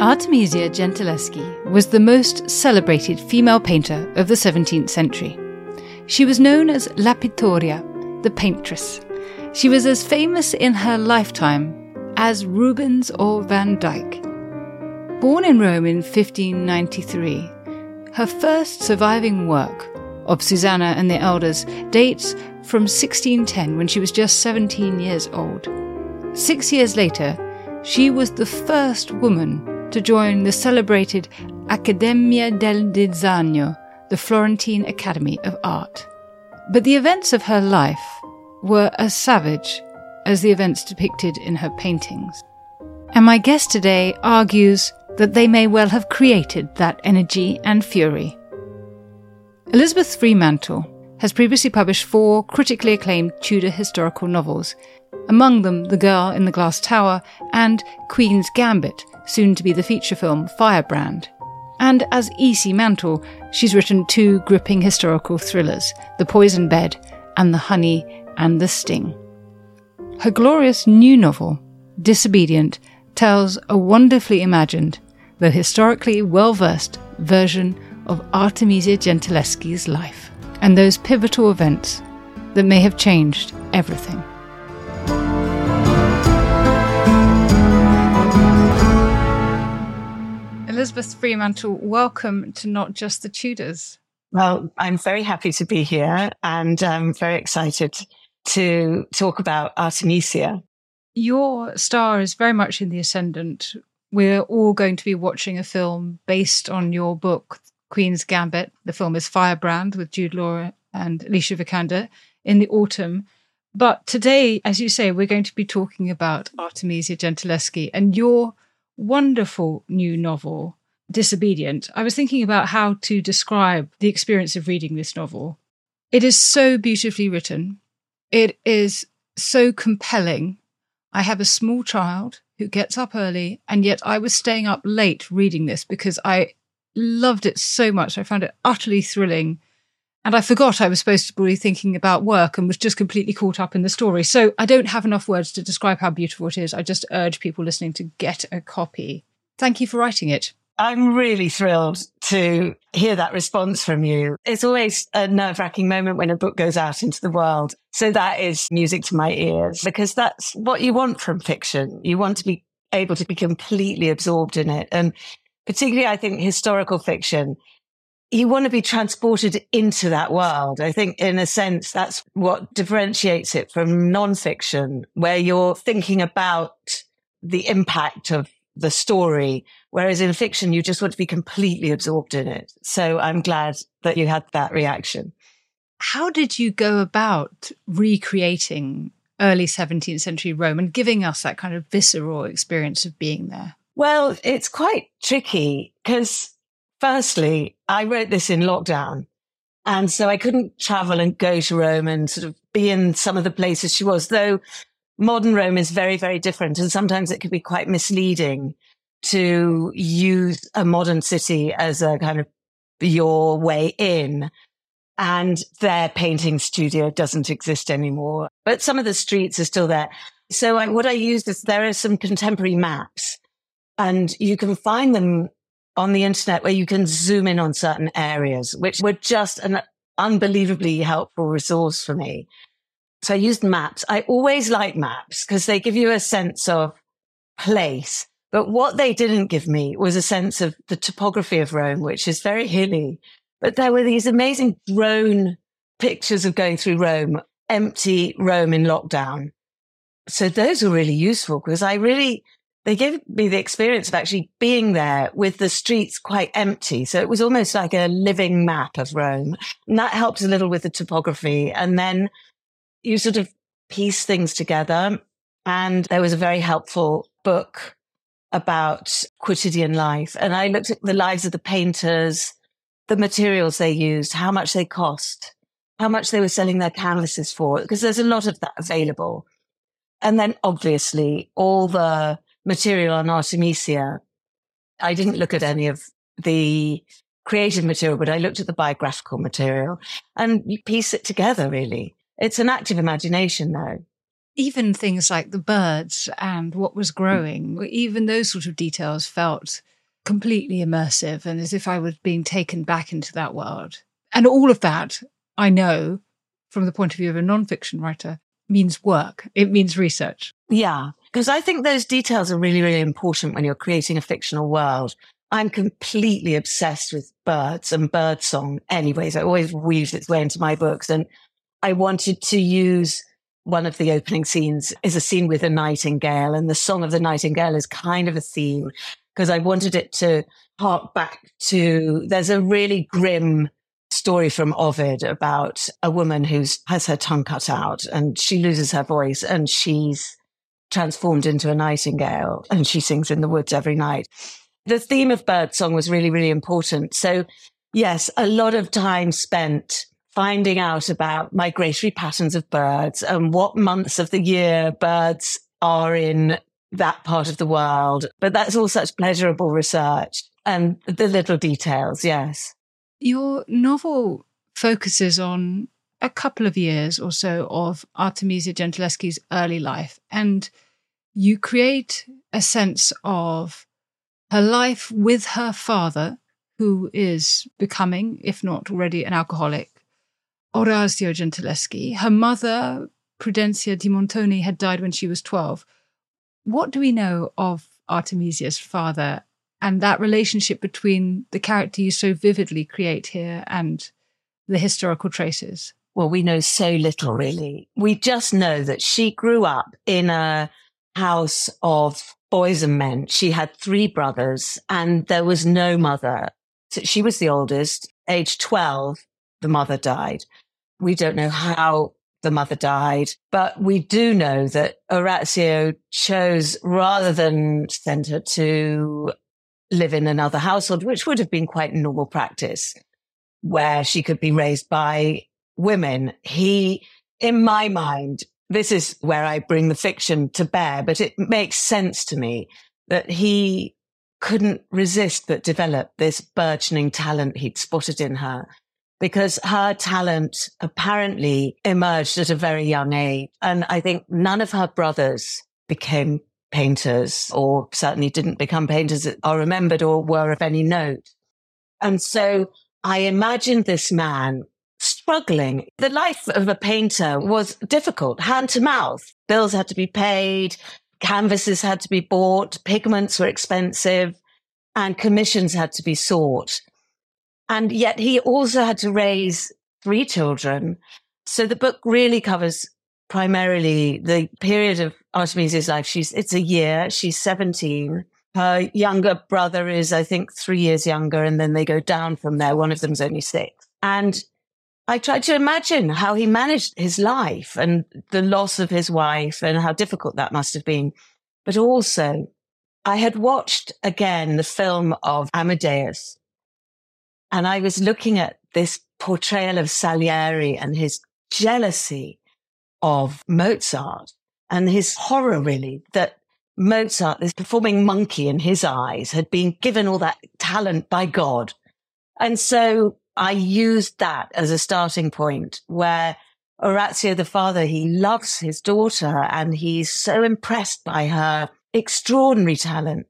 Artemisia Gentileschi was the most celebrated female painter of the 17th century. She was known as La Pittora, the paintress. She was as famous in her lifetime as Rubens or Van Dyck. Born in Rome in 1593, her first surviving work, of Susanna and the Elders, dates from 1610 when she was just 17 years old. Six years later, she was the first woman to join the celebrated Accademia del Disegno, the Florentine Academy of Art. But the events of her life were as savage as the events depicted in her paintings. And my guest today argues that they may well have created that energy and fury. Elizabeth Fremantle has previously published four critically acclaimed Tudor historical novels, among them The Girl in the Glass Tower and Queen's Gambit, soon to be the feature film Firebrand. And as E.C. Mantle, she's written two gripping historical thrillers, The Poison Bed and The Honey and the Sting. Her glorious new novel, Disobedient, tells a wonderfully imagined, though historically well versed, version of Artemisia Gentileschi's life and those pivotal events that may have changed everything. Elizabeth Fremantle, welcome to Not Just the Tudors. Well, I'm very happy to be here and I'm very excited to talk about Artemisia. Your star is very much in the ascendant. We're all going to be watching a film based on your book, Queen's Gambit. The film is Firebrand with Jude Law and Alicia Vikander in the autumn. But today, as you say, we're going to be talking about Artemisia Gentileschi and your wonderful new novel, Disobedient. I was thinking about how to describe the experience of reading this novel. It is so beautifully written. It is so compelling. I have a small child who gets up early, and yet I was staying up late reading this because I loved it so much. I found it utterly thrilling. And I forgot I was supposed to be thinking about work and was just completely caught up in the story. So I don't have enough words to describe how beautiful it is. I just urge people listening to get a copy. Thank you for writing it. I'm really thrilled to hear that response from you. It's always a nerve wracking moment when a book goes out into the world. So that is music to my ears because that's what you want from fiction. You want to be able to be completely absorbed in it. And particularly, I think historical fiction you want to be transported into that world. I think in a sense, that's what differentiates it from nonfiction, where you're thinking about the impact of the story. Whereas in fiction, you just want to be completely absorbed in it. So I'm glad that you had that reaction. How did you go about recreating early 17th century Rome and giving us that kind of visceral experience of being there? Well, it's quite tricky because firstly, I wrote this in lockdown. And so I couldn't travel and go to Rome and sort of be in some of the places she was, though modern Rome is very, very different. And sometimes it could be quite misleading to use a modern city as a kind of your way in. And their painting studio doesn't exist anymore, but some of the streets are still there. So I, what I used is there are some contemporary maps and you can find them on the internet where you can zoom in on certain areas, which were just an unbelievably helpful resource for me. So I used maps. I always like maps because they give you a sense of place. But what they didn't give me was a sense of the topography of Rome, which is very hilly. But there were these amazing drone pictures of going through Rome, empty Rome in lockdown. So those were really useful because I really, they gave me the experience of actually being there with the streets quite empty. So it was almost like a living map of Rome. And that helped a little with the topography. And then you sort of piece things together. And there was a very helpful book about quotidian life. And I looked at the lives of the painters, the materials they used, how much they cost, how much they were selling their canvases for, because there's a lot of that available. And then obviously all the material on Artemisia. I didn't look at any of the creative material, but I looked at the biographical material and you piece it together really. It's an active imagination though. Even things like the birds and what was hmm. growing, even those sort of details felt completely immersive and as if I was being taken back into that world. And all of that, I know from the point of view of a nonfiction writer, means work. It means research. Yeah. Because I think those details are really, really important when you're creating a fictional world. I'm completely obsessed with birds and bird song anyways. It always weaves its way into my books. And I wanted to use one of the opening scenes is a scene with a nightingale and the song of the nightingale is kind of a theme because I wanted it to hark back to, there's a really grim story from Ovid about a woman who has her tongue cut out and she loses her voice and she's transformed into a nightingale and she sings in the woods every night. The theme of birdsong was really, really important. So yes, a lot of time spent finding out about migratory patterns of birds and what months of the year birds are in that part of the world. But that's all such pleasurable research and the little details. Yes. Your novel focuses on a couple of years or so of Artemisia Gentileschi's early life, and you create a sense of her life with her father, who is becoming, if not already, an alcoholic, Orazio Gentileschi. Her mother, Prudenzia di Montoni, had died when she was 12. What do we know of Artemisia's father and that relationship between the character you so vividly create here and the historical traces? Well, we know so little really. We just know that she grew up in a house of boys and men. She had three brothers and there was no mother. So she was the oldest. Age 12, the mother died. We don't know how the mother died, but we do know that Orazio chose rather than send her to live in another household, which would have been quite normal practice where she could be raised by women. He, in my mind, this is where I bring the fiction to bear, but it makes sense to me that he couldn't resist but develop this burgeoning talent he'd spotted in her because her talent apparently emerged at a very young age. And I think none of her brothers became painters or certainly didn't become painters that are remembered or were of any note. And so I imagined this man struggling. The life of a painter was difficult, hand to mouth. Bills had to be paid, canvases had to be bought, pigments were expensive, and commissions had to be sought. And yet he also had to raise three children. So the book really covers primarily the period of Artemisia's life. She's, it's a year. She's 17. Her younger brother is, I think, three years younger. And then they go down from there. One of them's only six. And I tried to imagine how he managed his life and the loss of his wife and how difficult that must have been. But also, I had watched again the film of Amadeus and I was looking at this portrayal of Salieri and his jealousy of Mozart and his horror really that Mozart, this performing monkey in his eyes, had been given all that talent by God. And so I used that as a starting point where Orazio, the father, he loves his daughter and he's so impressed by her extraordinary talent,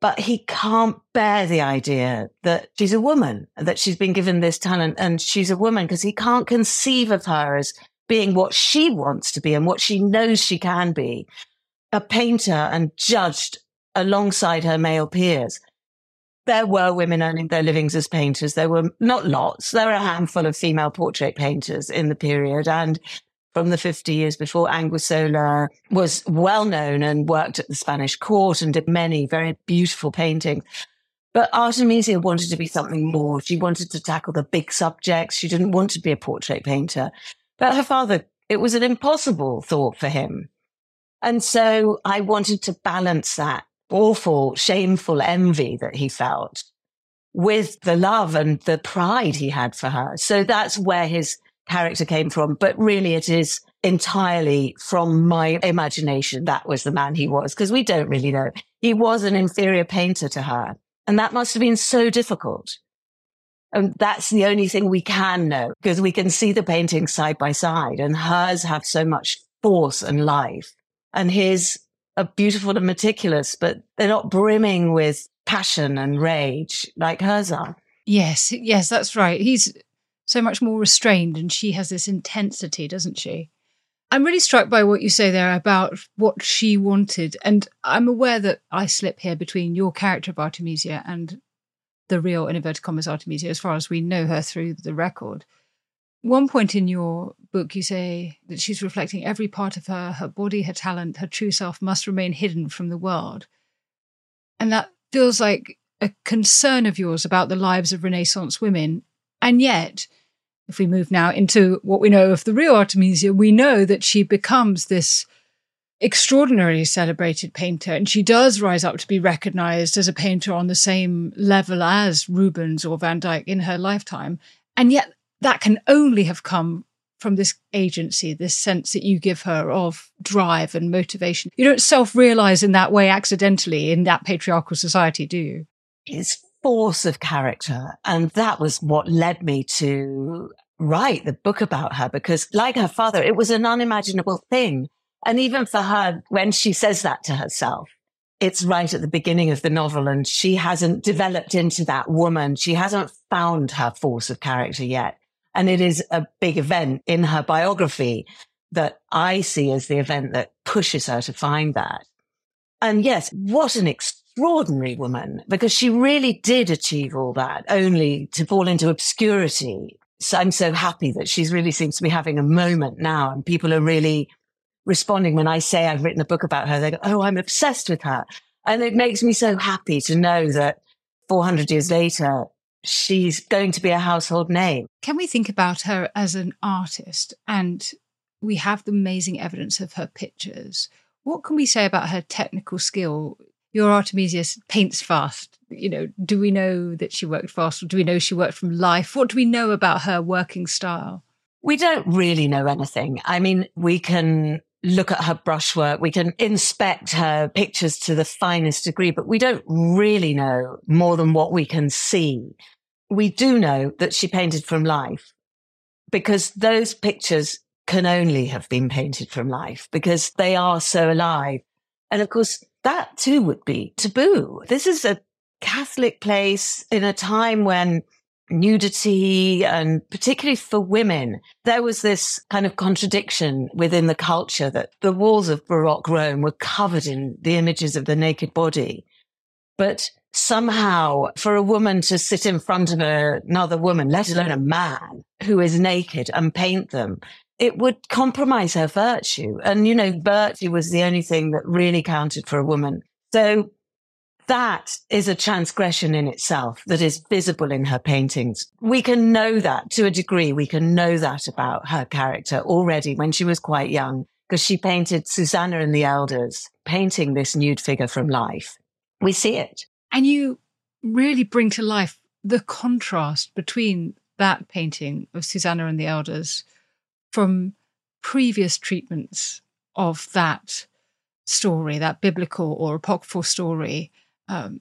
but he can't bear the idea that she's a woman, that she's been given this talent and she's a woman because he can't conceive of her as being what she wants to be and what she knows she can be, a painter and judged alongside her male peers. There were women earning their livings as painters. There were not lots. There were a handful of female portrait painters in the period. And from the 50 years before, Anguissola was well known and worked at the Spanish court and did many very beautiful paintings. But Artemisia wanted to be something more. She wanted to tackle the big subjects. She didn't want to be a portrait painter. But her father, it was an impossible thought for him. And so I wanted to balance that awful, shameful envy that he felt with the love and the pride he had for her. So that's where his character came from. But really, it is entirely from my imagination. That was the man he was, because we don't really know. He was an inferior painter to her. And that must have been so difficult. And that's the only thing we can know because we can see the paintings side by side and hers have so much force and life and his are beautiful and meticulous, but they're not brimming with passion and rage like hers are. Yes, yes, that's right. He's so much more restrained and she has this intensity, doesn't she? I'm really struck by what you say there about what she wanted. And I'm aware that I slip here between your character of Artemisia and the real, in inverted commas, Artemisia, as far as we know her through the record. One point in your book, you say that she's reflecting every part of her, her body, her talent, her true self must remain hidden from the world. And that feels like a concern of yours about the lives of Renaissance women. And yet, if we move now into what we know of the real Artemisia, we know that she becomes this extraordinarily celebrated painter and she does rise up to be recognized as a painter on the same level as Rubens or Van Dyck in her lifetime. And yet that can only have come from this agency, this sense that you give her of drive and motivation. You don't self realize in that way accidentally in that patriarchal society, do you? It's force of character. And that was what led me to write the book about her because like her father, it was an unimaginable thing. And even for her, when she says that to herself, it's right at the beginning of the novel and she hasn't developed into that woman. She hasn't found her force of character yet. And it is a big event in her biography that I see as the event that pushes her to find that. And yes, what an extraordinary woman because she really did achieve all that only to fall into obscurity so I'm so happy that she's really seems to be having a moment now and people are really responding when I say I've written a book about her. They go, Oh, I'm obsessed with her. And it makes me so happy to know that 400 years later, she's going to be a household name. Can we think about her as an artist? And we have the amazing evidence of her pictures. What can we say about her technical skill? Your Artemisia paints fast you know, do we know that she worked fast? Or Do we know she worked from life? What do we know about her working style? We don't really know anything. I mean, we can look at her brushwork. We can inspect her pictures to the finest degree, but we don't really know more than what we can see. We do know that she painted from life because those pictures can only have been painted from life because they are so alive. And of course, that too would be taboo. This is a Catholic place in a time when nudity and particularly for women, there was this kind of contradiction within the culture that the walls of Baroque Rome were covered in the images of the naked body. But somehow for a woman to sit in front of another woman, let alone a man who is naked and paint them, it would compromise her virtue. And, you know, virtue was the only thing that really counted for a woman. So that is a transgression in itself that is visible in her paintings. We can know that to a degree. We can know that about her character already when she was quite young because she painted Susanna and the Elders, painting this nude figure from life. We see it. And you really bring to life the contrast between that painting of Susanna and the Elders from previous treatments of that story, that biblical or apocryphal story, um,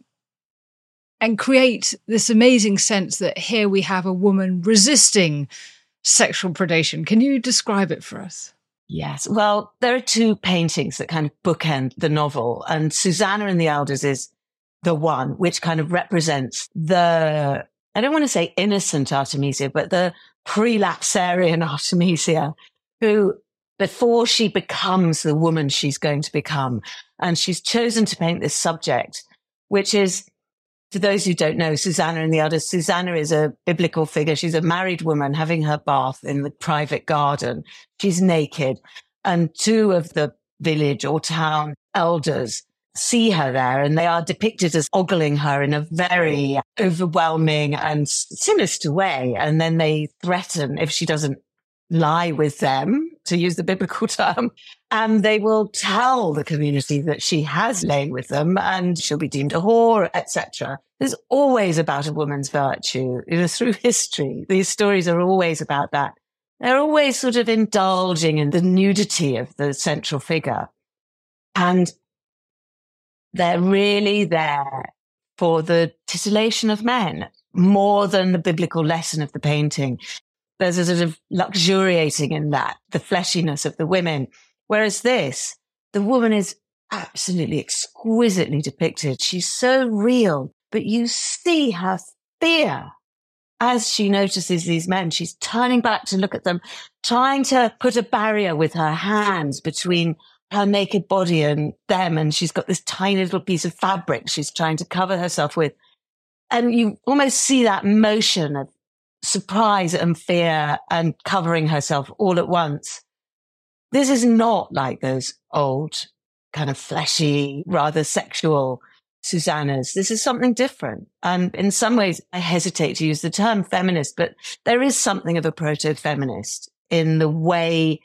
and create this amazing sense that here we have a woman resisting sexual predation. Can you describe it for us? Yes. Well, there are two paintings that kind of bookend the novel, and Susanna and the Elders is the one which kind of represents the, I don't want to say innocent Artemisia, but the prelapsarian Artemisia who, before she becomes the woman she's going to become, and she's chosen to paint this subject, which is, for those who don't know, Susanna and the Elders, Susanna is a biblical figure. She's a married woman having her bath in the private garden. She's naked. And two of the village or town elders see her there and they are depicted as ogling her in a very overwhelming and sinister way. And then they threaten if she doesn't lie with them, to use the biblical term, and they will tell the community that she has lain with them and she'll be deemed a whore, etc. There's always about a woman's virtue. You know, through history, these stories are always about that. They're always sort of indulging in the nudity of the central figure. And they're really there for the titillation of men more than the biblical lesson of the painting. There's a sort of luxuriating in that, the fleshiness of the women. Whereas this, the woman is absolutely exquisitely depicted. She's so real, but you see her fear as she notices these men. She's turning back to look at them, trying to put a barrier with her hands between her naked body and them. And she's got this tiny little piece of fabric she's trying to cover herself with. And you almost see that motion of surprise and fear and covering herself all at once. This is not like those old kind of fleshy, rather sexual Susannas. This is something different. And in some ways, I hesitate to use the term feminist, but there is something of a proto feminist in the way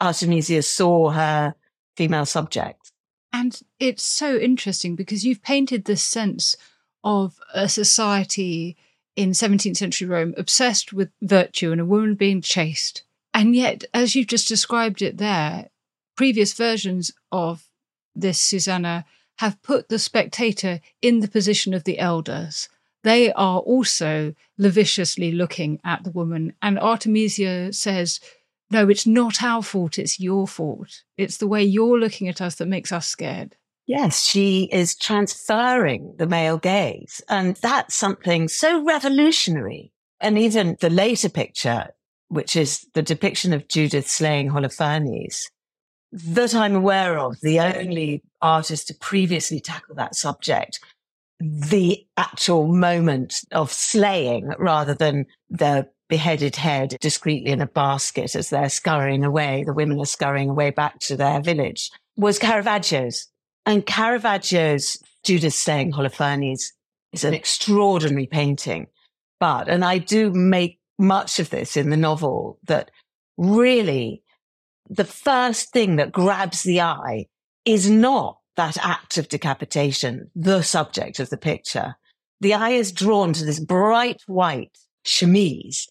Artemisia saw her female subjects. And it's so interesting because you've painted this sense of a society in 17th century Rome obsessed with virtue and a woman being chaste. And yet, as you've just described it there, previous versions of this Susanna have put the spectator in the position of the elders. They are also lasciviously looking at the woman. And Artemisia says, no, it's not our fault, it's your fault. It's the way you're looking at us that makes us scared. Yes, she is transferring the male gaze. And that's something so revolutionary. And even the later picture, which is the depiction of Judith slaying Holofernes, that I'm aware of, the only artist to previously tackle that subject, the actual moment of slaying rather than the beheaded head discreetly in a basket as they're scurrying away. The women are scurrying away back to their village was Caravaggio's. And Caravaggio's Judith slaying Holofernes is an extraordinary painting. But, and I do make much of this in the novel that really the first thing that grabs the eye is not that act of decapitation, the subject of the picture. The eye is drawn to this bright white chemise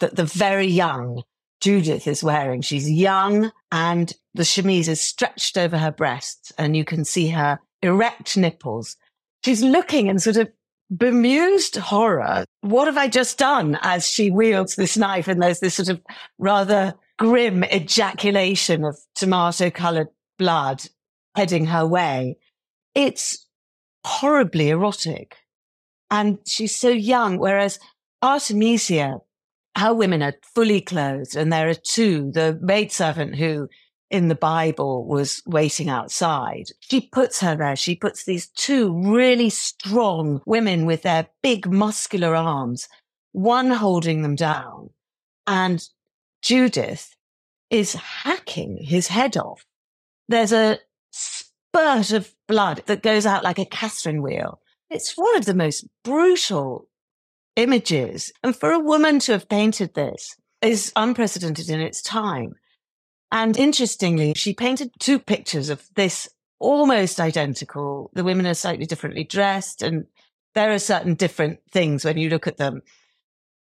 that the very young Judith is wearing. She's young and the chemise is stretched over her breasts and you can see her erect nipples. She's looking in sort of bemused horror. What have I just done as she wields this knife and there's this sort of rather grim ejaculation of tomato colored blood heading her way. It's horribly erotic. And she's so young, whereas Artemisia how women are fully clothed. And there are two, the maidservant who in the Bible was waiting outside. She puts her there. She puts these two really strong women with their big muscular arms, one holding them down. And Judith is hacking his head off. There's a spurt of blood that goes out like a Catherine wheel. It's one of the most brutal images. And for a woman to have painted this is unprecedented in its time. And interestingly, she painted two pictures of this almost identical. The women are slightly differently dressed and there are certain different things when you look at them.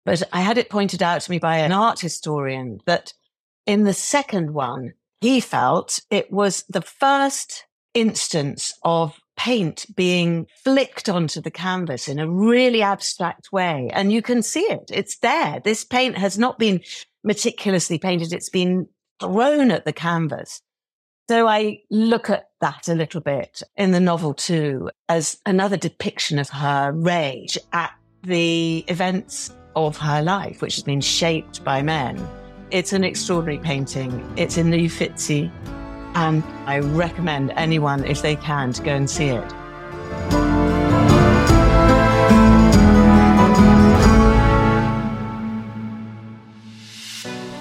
But I had it pointed out to me by an art historian that in the second one, he felt it was the first instance of paint being flicked onto the canvas in a really abstract way. And you can see it. It's there. This paint has not been meticulously painted. It's been thrown at the canvas. So I look at that a little bit in the novel too, as another depiction of her rage at the events of her life, which has been shaped by men It's an extraordinary painting. It's in the Uffizi, and I recommend anyone, if they can, to go and see it.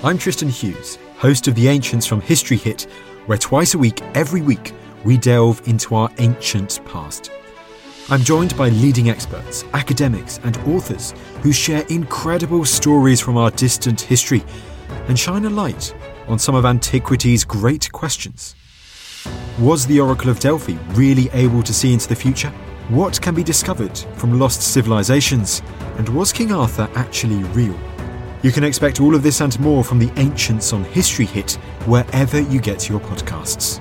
I'm Tristan Hughes, host of The Ancients from History Hit, where twice a week, every week, we delve into our ancient past. I'm joined by leading experts, academics, and authors who share incredible stories from our distant history and shine a light on some of antiquity's great questions. Was the Oracle of Delphi really able to see into the future? What can be discovered from lost civilizations? And was King Arthur actually real? You can expect all of this and more from the Ancients on History Hit wherever you get your podcasts.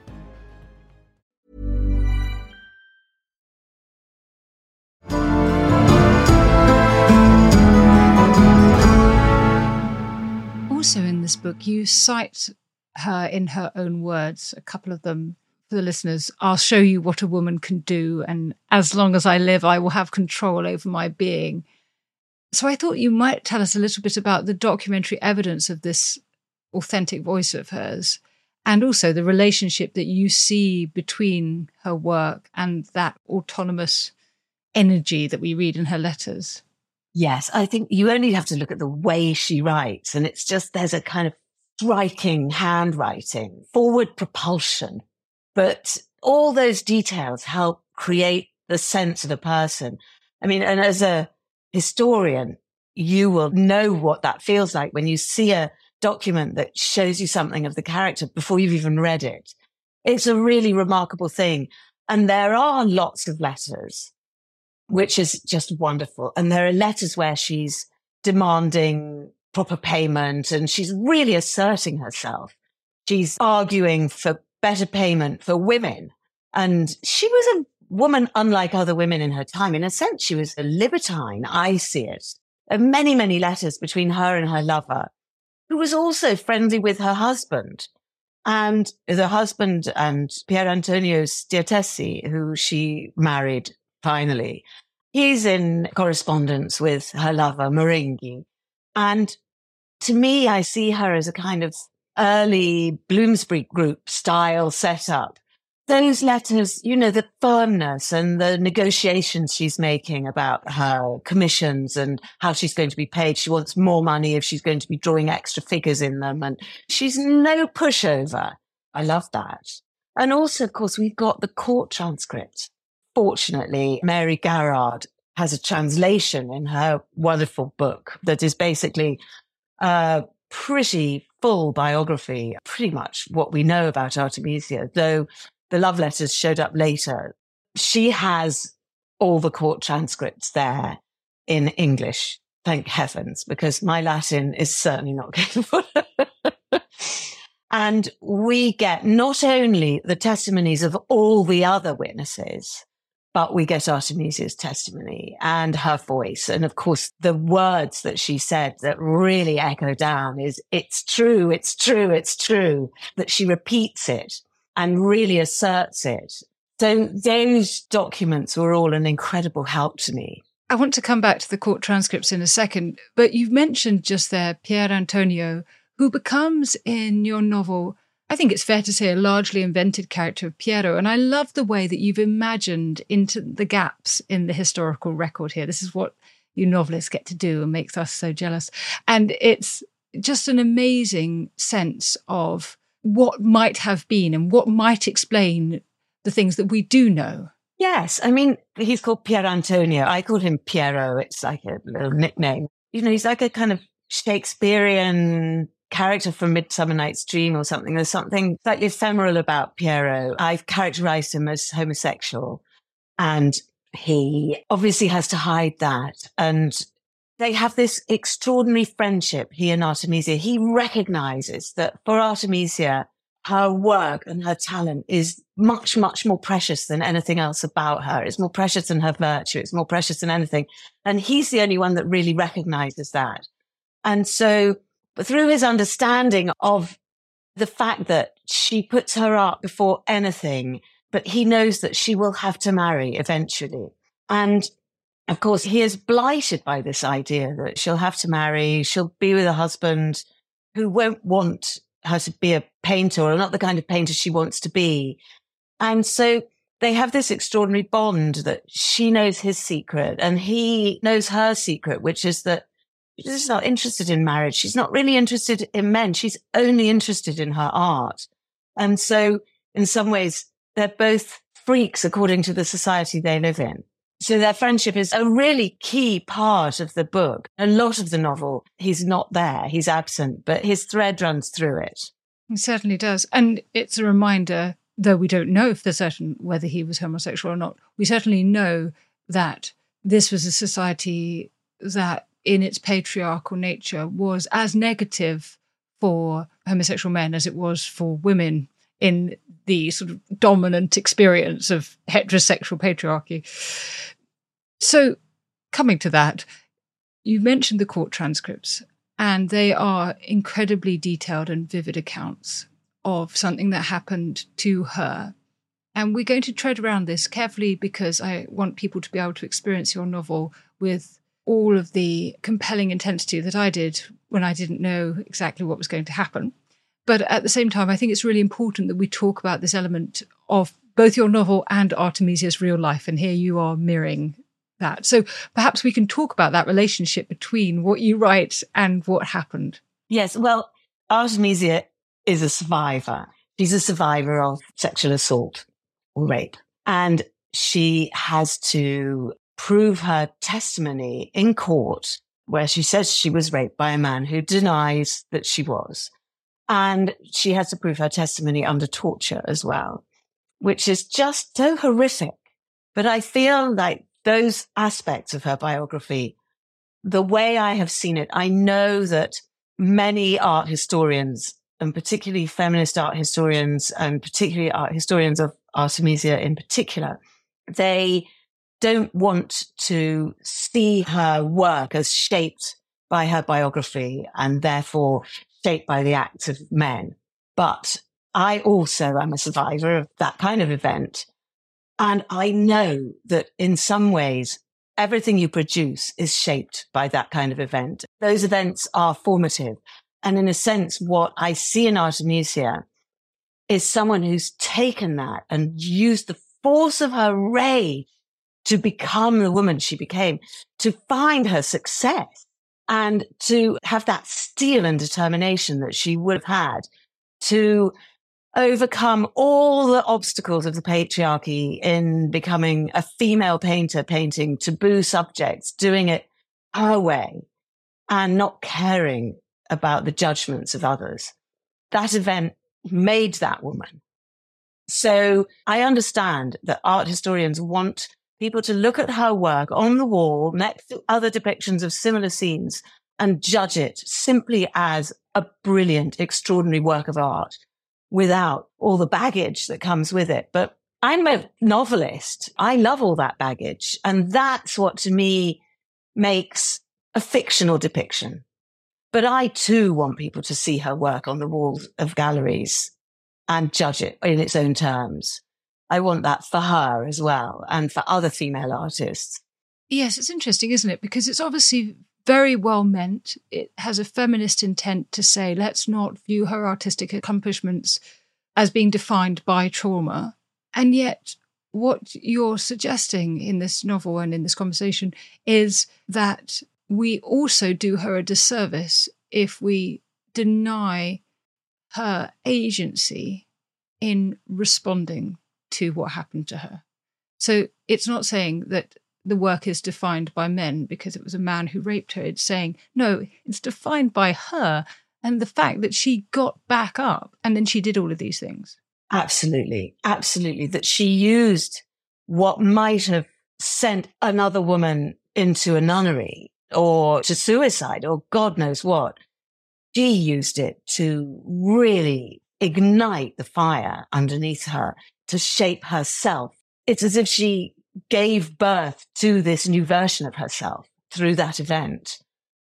This book, you cite her in her own words, a couple of them for the listeners. I'll show you what a woman can do, and as long as I live, I will have control over my being. So, I thought you might tell us a little bit about the documentary evidence of this authentic voice of hers, and also the relationship that you see between her work and that autonomous energy that we read in her letters. Yes, I think you only have to look at the way she writes, and it's just there's a kind of striking handwriting, forward propulsion. But all those details help create the sense of a person. I mean, and as a historian, you will know what that feels like when you see a document that shows you something of the character before you've even read it. It's a really remarkable thing. And there are lots of letters which is just wonderful. And there are letters where she's demanding proper payment and she's really asserting herself. She's arguing for better payment for women. And she was a woman unlike other women in her time. In a sense, she was a libertine. I see it. Are many, many letters between her and her lover, who was also friendly with her husband. And the husband and Pier Antonio Stiattesi, who she married finally. He's in correspondence with her lover, Maringhi. And to me, I see her as a kind of early Bloomsbury group style setup. Those letters, you know, the firmness and the negotiations she's making about her commissions and how she's going to be paid. She wants more money if she's going to be drawing extra figures in them. And she's no pushover. I love that. And also, of course, we've got the court transcript fortunately, Mary Garrard has a translation in her wonderful book that is basically a pretty full biography, pretty much what we know about Artemisia, though the love letters showed up later. She has all the court transcripts there in English. Thank heavens, because my Latin is certainly not capable. and we get not only the testimonies of all the other witnesses, but we get Artemisia's testimony and her voice. And of course, the words that she said that really echo down is, it's true, it's true, it's true, that she repeats it and really asserts it. So those documents were all an incredible help to me. I want to come back to the court transcripts in a second, but you've mentioned just there Pier Antonio, who becomes in your novel I think it's fair to say, a largely invented character of Piero. And I love the way that you've imagined into the gaps in the historical record here. This is what you novelists get to do and makes us so jealous. And it's just an amazing sense of what might have been and what might explain the things that we do know. Yes. I mean, he's called Pier Antonio. I call him Piero. It's like a little nickname. You know, he's like a kind of Shakespearean character from Midsummer Night's Dream or something. There's something slightly ephemeral about Piero. I've characterized him as homosexual and he obviously has to hide that. And they have this extraordinary friendship, he and Artemisia. He recognizes that for Artemisia, her work and her talent is much, much more precious than anything else about her. It's more precious than her virtue. It's more precious than anything. And he's the only one that really recognizes that. And so through his understanding of the fact that she puts her art before anything, but he knows that she will have to marry eventually. And of course, he is blighted by this idea that she'll have to marry, she'll be with a husband who won't want her to be a painter or not the kind of painter she wants to be. And so they have this extraordinary bond that she knows his secret and he knows her secret, which is that she's not interested in marriage. She's not really interested in men. She's only interested in her art. And so in some ways, they're both freaks according to the society they live in. So their friendship is a really key part of the book. A lot of the novel, he's not there, he's absent, but his thread runs through it. It certainly does. And it's a reminder, though we don't know for certain whether he was homosexual or not, we certainly know that this was a society that, in its patriarchal nature, was as negative for homosexual men as it was for women in the sort of dominant experience of heterosexual patriarchy. So, coming to that, you mentioned the court transcripts, and they are incredibly detailed and vivid accounts of something that happened to her. And we're going to tread around this carefully because I want people to be able to experience your novel with all of the compelling intensity that I did when I didn't know exactly what was going to happen. But at the same time, I think it's really important that we talk about this element of both your novel and Artemisia's real life. And here you are mirroring that. So perhaps we can talk about that relationship between what you write and what happened. Yes. Well, Artemisia is a survivor. She's a survivor of sexual assault or rape. And she has to prove her testimony in court where she says she was raped by a man who denies that she was. And she has to prove her testimony under torture as well, which is just so horrific. But I feel like those aspects of her biography, the way I have seen it, I know that many art historians and particularly feminist art historians and particularly art historians of Artemisia in particular, they don't want to see her work as shaped by her biography and therefore shaped by the acts of men. But I also am a survivor of that kind of event. And I know that in some ways, everything you produce is shaped by that kind of event. Those events are formative. And in a sense, what I see in Artemisia is someone who's taken that and used the force of her rage to become the woman she became, to find her success and to have that steel and determination that she would have had to overcome all the obstacles of the patriarchy in becoming a female painter painting taboo subjects, doing it her way and not caring about the judgments of others. That event made that woman. So I understand that art historians want people to look at her work on the wall next to other depictions of similar scenes and judge it simply as a brilliant, extraordinary work of art without all the baggage that comes with it. But I'm a novelist. I love all that baggage. And that's what to me makes a fictional depiction. But I too want people to see her work on the walls of galleries and judge it in its own terms. I want that for her as well and for other female artists. Yes, it's interesting, isn't it? Because it's obviously very well meant. It has a feminist intent to say, let's not view her artistic accomplishments as being defined by trauma. And yet, what you're suggesting in this novel and in this conversation is that we also do her a disservice if we deny her agency in responding to what happened to her. So it's not saying that the work is defined by men because it was a man who raped her. It's saying, no, it's defined by her and the fact that she got back up and then she did all of these things. Absolutely. Absolutely. That she used what might have sent another woman into a nunnery or to suicide or God knows what. She used it to really ignite the fire underneath her to shape herself. It's as if she gave birth to this new version of herself through that event.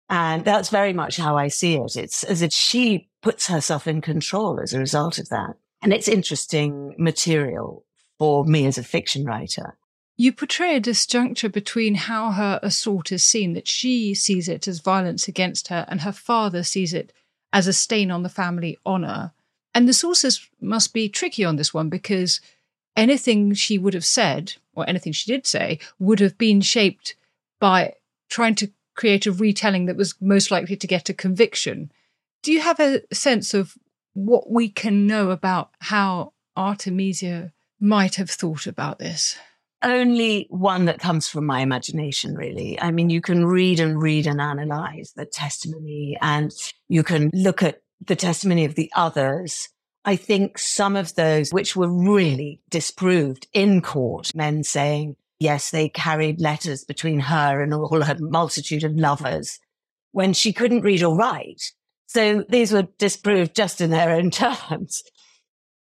And that's very much how I see it. It's as if she puts herself in control as a result of that. And it's interesting material for me as a fiction writer. You portray a disjuncture between how her assault is seen, that she sees it as violence against her, and her father sees it as a stain on the family honour. And the sources must be tricky on this one because anything she would have said, or anything she did say, would have been shaped by trying to create a retelling that was most likely to get a conviction. Do you have a sense of what we can know about how Artemisia might have thought about this? Only one that comes from my imagination, really. I mean, you can read and read and analyze the testimony and you can look at the testimony of the others I think some of those which were really disproved in court, men saying, yes, they carried letters between her and all her multitude of lovers when she couldn't read or write. So these were disproved just in their own terms.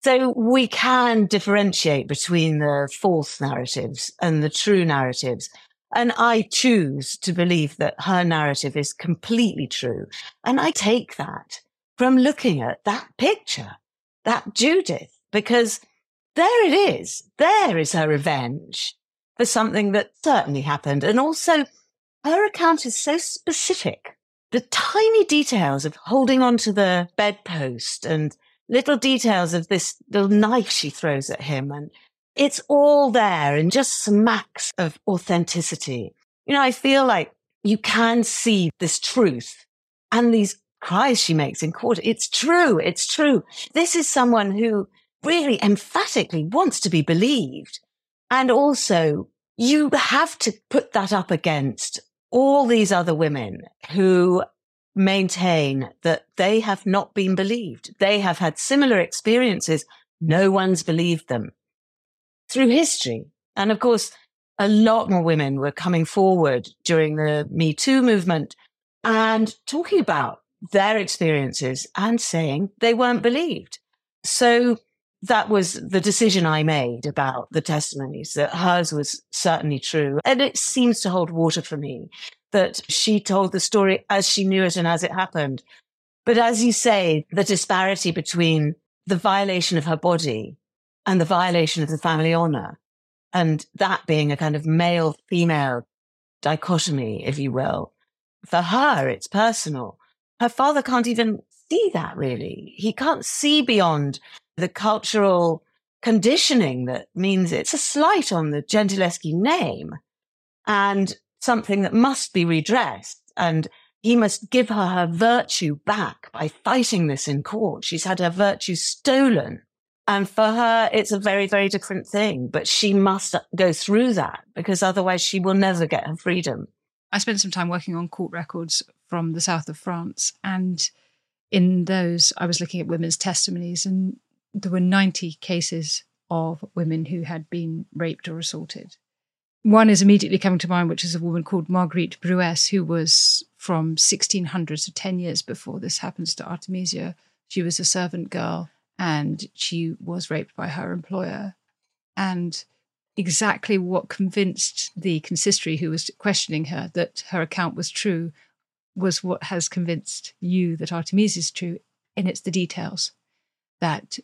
So we can differentiate between the false narratives and the true narratives. And I choose to believe that her narrative is completely true. And I take that from looking at that picture that Judith because there it is. There is her revenge for something that certainly happened. And also her account is so specific. The tiny details of holding onto the bedpost and little details of this little knife she throws at him. And it's all there and just smacks of authenticity. You know, I feel like you can see this truth and these cries she makes in court. It's true. It's true. This is someone who really emphatically wants to be believed. And also you have to put that up against all these other women who maintain that they have not been believed. They have had similar experiences. No one's believed them through history. And of course, a lot more women were coming forward during the Me Too movement and talking about their experiences and saying they weren't believed. So that was the decision I made about the testimonies that hers was certainly true. And it seems to hold water for me that she told the story as she knew it and as it happened. But as you say, the disparity between the violation of her body and the violation of the family honor, and that being a kind of male female dichotomy, if you will, for her, it's personal her father can't even see that really. He can't see beyond the cultural conditioning that means it's a slight on the Gentileschi name and something that must be redressed. And he must give her her virtue back by fighting this in court. She's had her virtue stolen. And for her, it's a very, very different thing, but she must go through that because otherwise she will never get her freedom. I spent some time working on court records from the south of France. And in those, I was looking at women's testimonies, and there were 90 cases of women who had been raped or assaulted. One is immediately coming to mind, which is a woman called Marguerite Bruès, who was from 1600, so 10 years before this happens to Artemisia. She was a servant girl and she was raped by her employer. And exactly what convinced the consistory who was questioning her that her account was true was what has convinced you that Artemisia is true, and it's the details that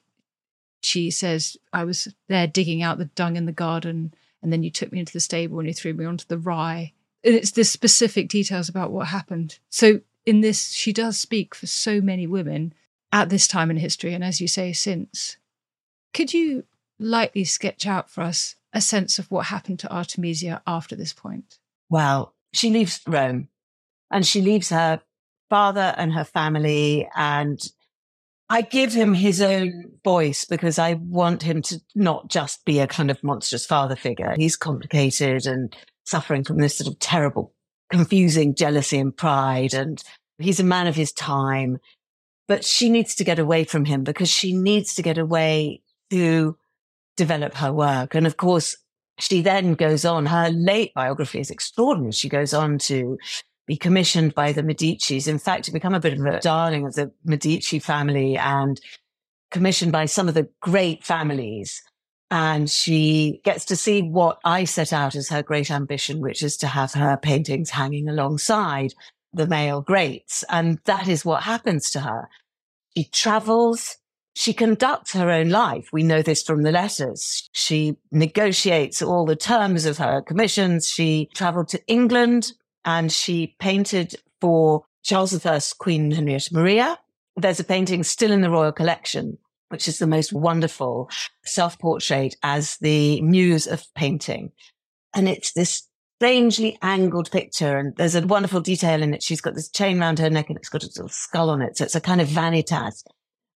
she says, I was there digging out the dung in the garden, and then you took me into the stable and you threw me onto the rye. And it's the specific details about what happened. So in this, she does speak for so many women at this time in history, and as you say, since. Could you lightly sketch out for us a sense of what happened to Artemisia after this point? Well, she leaves Rome and she leaves her father and her family. And I give him his own voice because I want him to not just be a kind of monstrous father figure. He's complicated and suffering from this sort of terrible, confusing jealousy and pride. And he's a man of his time. But she needs to get away from him because she needs to get away to develop her work. And of course, she then goes on, her late biography is extraordinary. She goes on to be commissioned by the Medicis. In fact, to become a bit of a darling of the Medici family and commissioned by some of the great families. And she gets to see what I set out as her great ambition, which is to have her paintings hanging alongside the male greats. And that is what happens to her. She travels she conducts her own life. We know this from the letters. She negotiates all the terms of her commissions. She traveled to England and she painted for Charles I's Queen Henrietta Maria. There's a painting still in the royal collection, which is the most wonderful self portrait as the muse of painting. And it's this strangely angled picture. And there's a wonderful detail in it. She's got this chain around her neck and it's got a little skull on it. So it's a kind of vanitas.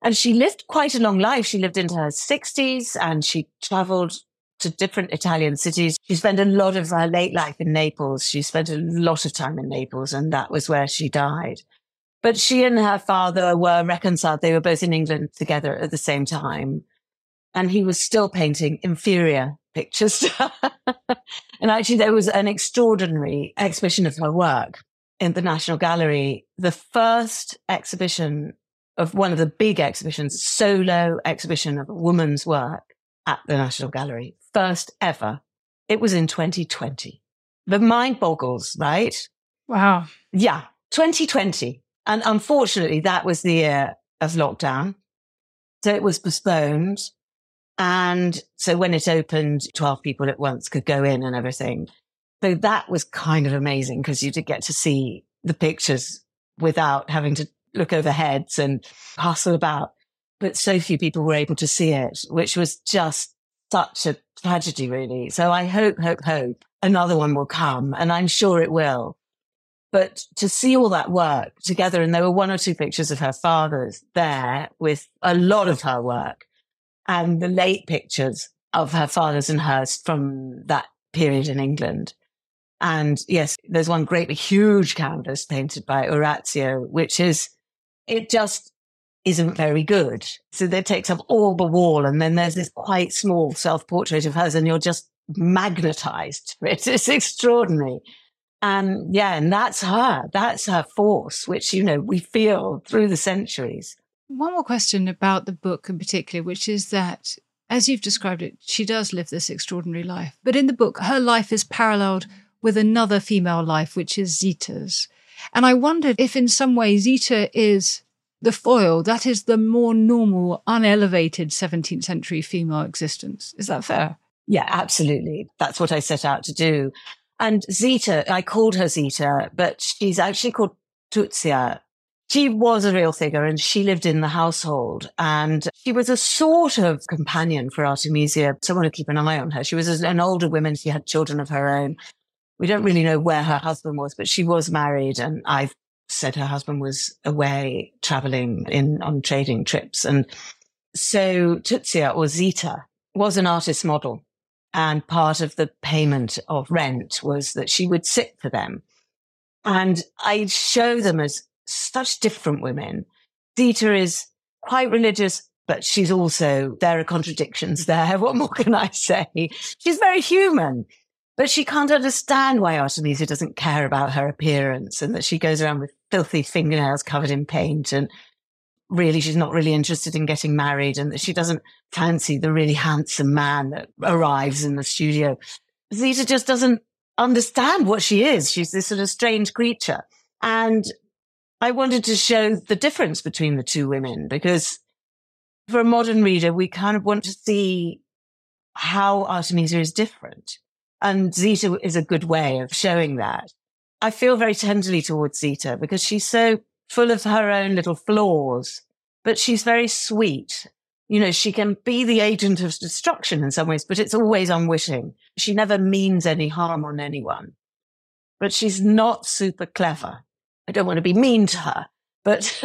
And she lived quite a long life. She lived into her 60s and she traveled to different Italian cities. She spent a lot of her late life in Naples. She spent a lot of time in Naples and that was where she died. But she and her father were reconciled. They were both in England together at the same time. And he was still painting inferior pictures. and actually there was an extraordinary exhibition of her work in the National Gallery. The first exhibition of one of the big exhibitions, solo exhibition of a woman's work at the National Gallery. First ever. It was in 2020. The mind boggles, right? Wow. Yeah. 2020. And unfortunately, that was the year of lockdown. So it was postponed. And so when it opened, 12 people at once could go in and everything. So that was kind of amazing because you did get to see the pictures without having to look over heads and hustle about. But so few people were able to see it, which was just such a tragedy, really. So I hope, hope, hope another one will come and I'm sure it will. But to see all that work together, and there were one or two pictures of her father's there with a lot of her work and the late pictures of her father's and hers from that period in England. And yes, there's one great huge canvas painted by Orazio, which is it just isn't very good. So that takes up all the wall. And then there's this quite small self portrait of hers and you're just magnetized for it. It's extraordinary. And yeah, and that's her. That's her force, which, you know, we feel through the centuries. One more question about the book in particular, which is that, as you've described it, she does live this extraordinary life. But in the book, her life is paralleled with another female life, which is Zita's. And I wondered if in some way Zita is the foil, that is the more normal, unelevated 17th century female existence. Is that fair? Yeah, absolutely. That's what I set out to do. And Zita, I called her Zita, but she's actually called Tuzia. She was a real figure and she lived in the household and she was a sort of companion for Artemisia, someone to keep an eye on her. She was an older woman. She had children of her own we don't really know where her husband was, but she was married and I've said her husband was away traveling in on trading trips. And so Tuzia or Zita was an artist model. And part of the payment of rent was that she would sit for them. And I show them as such different women. Zita is quite religious, but she's also, there are contradictions there. What more can I say? She's very human. But she can't understand why Artemisia doesn't care about her appearance and that she goes around with filthy fingernails covered in paint and really she's not really interested in getting married and that she doesn't fancy the really handsome man that arrives in the studio. Zita just doesn't understand what she is. She's this sort of strange creature. And I wanted to show the difference between the two women because for a modern reader, we kind of want to see how Artemisia is different. And Zita is a good way of showing that. I feel very tenderly towards Zita because she's so full of her own little flaws, but she's very sweet. You know, she can be the agent of destruction in some ways, but it's always unwitting. She never means any harm on anyone. But she's not super clever. I don't want to be mean to her, but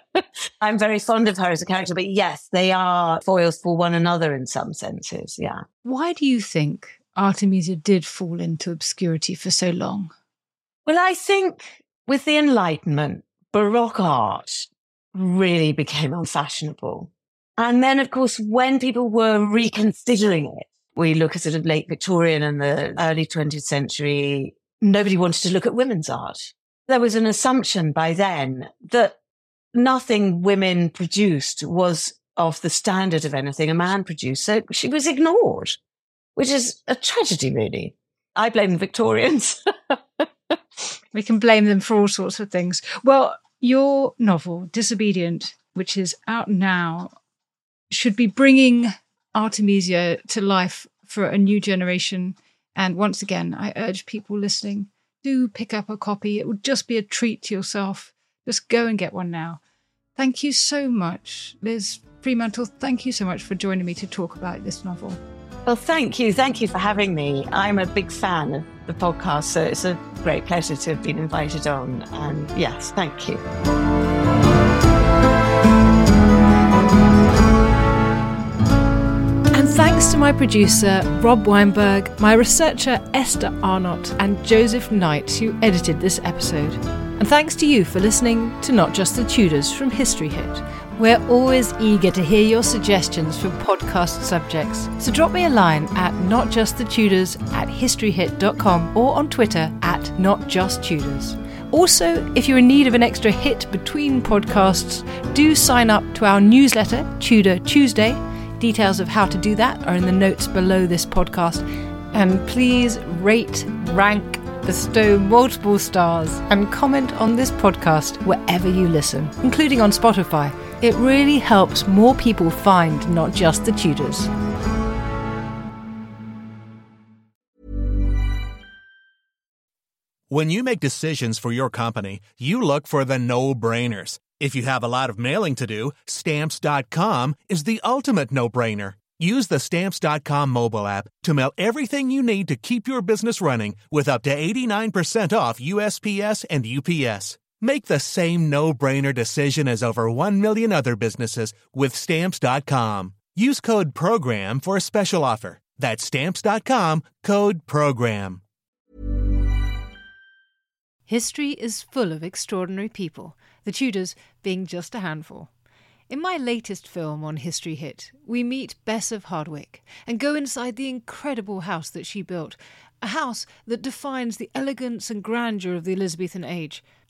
I'm very fond of her as a character. But yes, they are foils for one another in some senses. Yeah. Why do you think Artemisia did fall into obscurity for so long? Well, I think with the Enlightenment, Baroque art really became unfashionable. And then, of course, when people were reconsidering it, we look at sort of late Victorian and the early 20th century, nobody wanted to look at women's art. There was an assumption by then that nothing women produced was of the standard of anything a man produced. So she was ignored, which is a tragedy, really. I blame the Victorians. we can blame them for all sorts of things. Well, your novel, Disobedient, which is out now should be bringing Artemisia to life for a new generation. And once again, I urge people listening do pick up a copy. It would just be a treat to yourself. Just go and get one now. Thank you so much, Liz Fremantle. Thank you so much for joining me to talk about this novel. Well, thank you. Thank you for having me. I'm a big fan of the podcast, so it's a great pleasure to have been invited on. And yes, thank you. And Thanks to my producer, Rob Weinberg, my researcher, Esther Arnott, and Joseph Knight, who edited this episode. And thanks to you for listening to Not Just the Tudors from History Hit. We're always eager to hear your suggestions for podcast subjects, so drop me a line at notjustthetudors at historyhit.com or on Twitter at notjusttudors. Also, if you're in need of an extra hit between podcasts, do sign up to our newsletter, Tudor Tuesday Details of how to do that are in the notes below this podcast. And please rate, rank, bestow multiple stars, and comment on this podcast wherever you listen, including on Spotify. It really helps more people find not just the Tudors. When you make decisions for your company, you look for the no brainers. If you have a lot of mailing to do, stamps.com is the ultimate no brainer. Use the stamps.com mobile app to mail everything you need to keep your business running with up to 89% off USPS and UPS. Make the same no brainer decision as over 1 million other businesses with stamps.com. Use code PROGRAM for a special offer. That's stamps.com code PROGRAM. History is full of extraordinary people the Tudors being just a handful. In my latest film on History Hit, we meet Bess of Hardwick and go inside the incredible house that she built, a house that defines the elegance and grandeur of the Elizabethan age,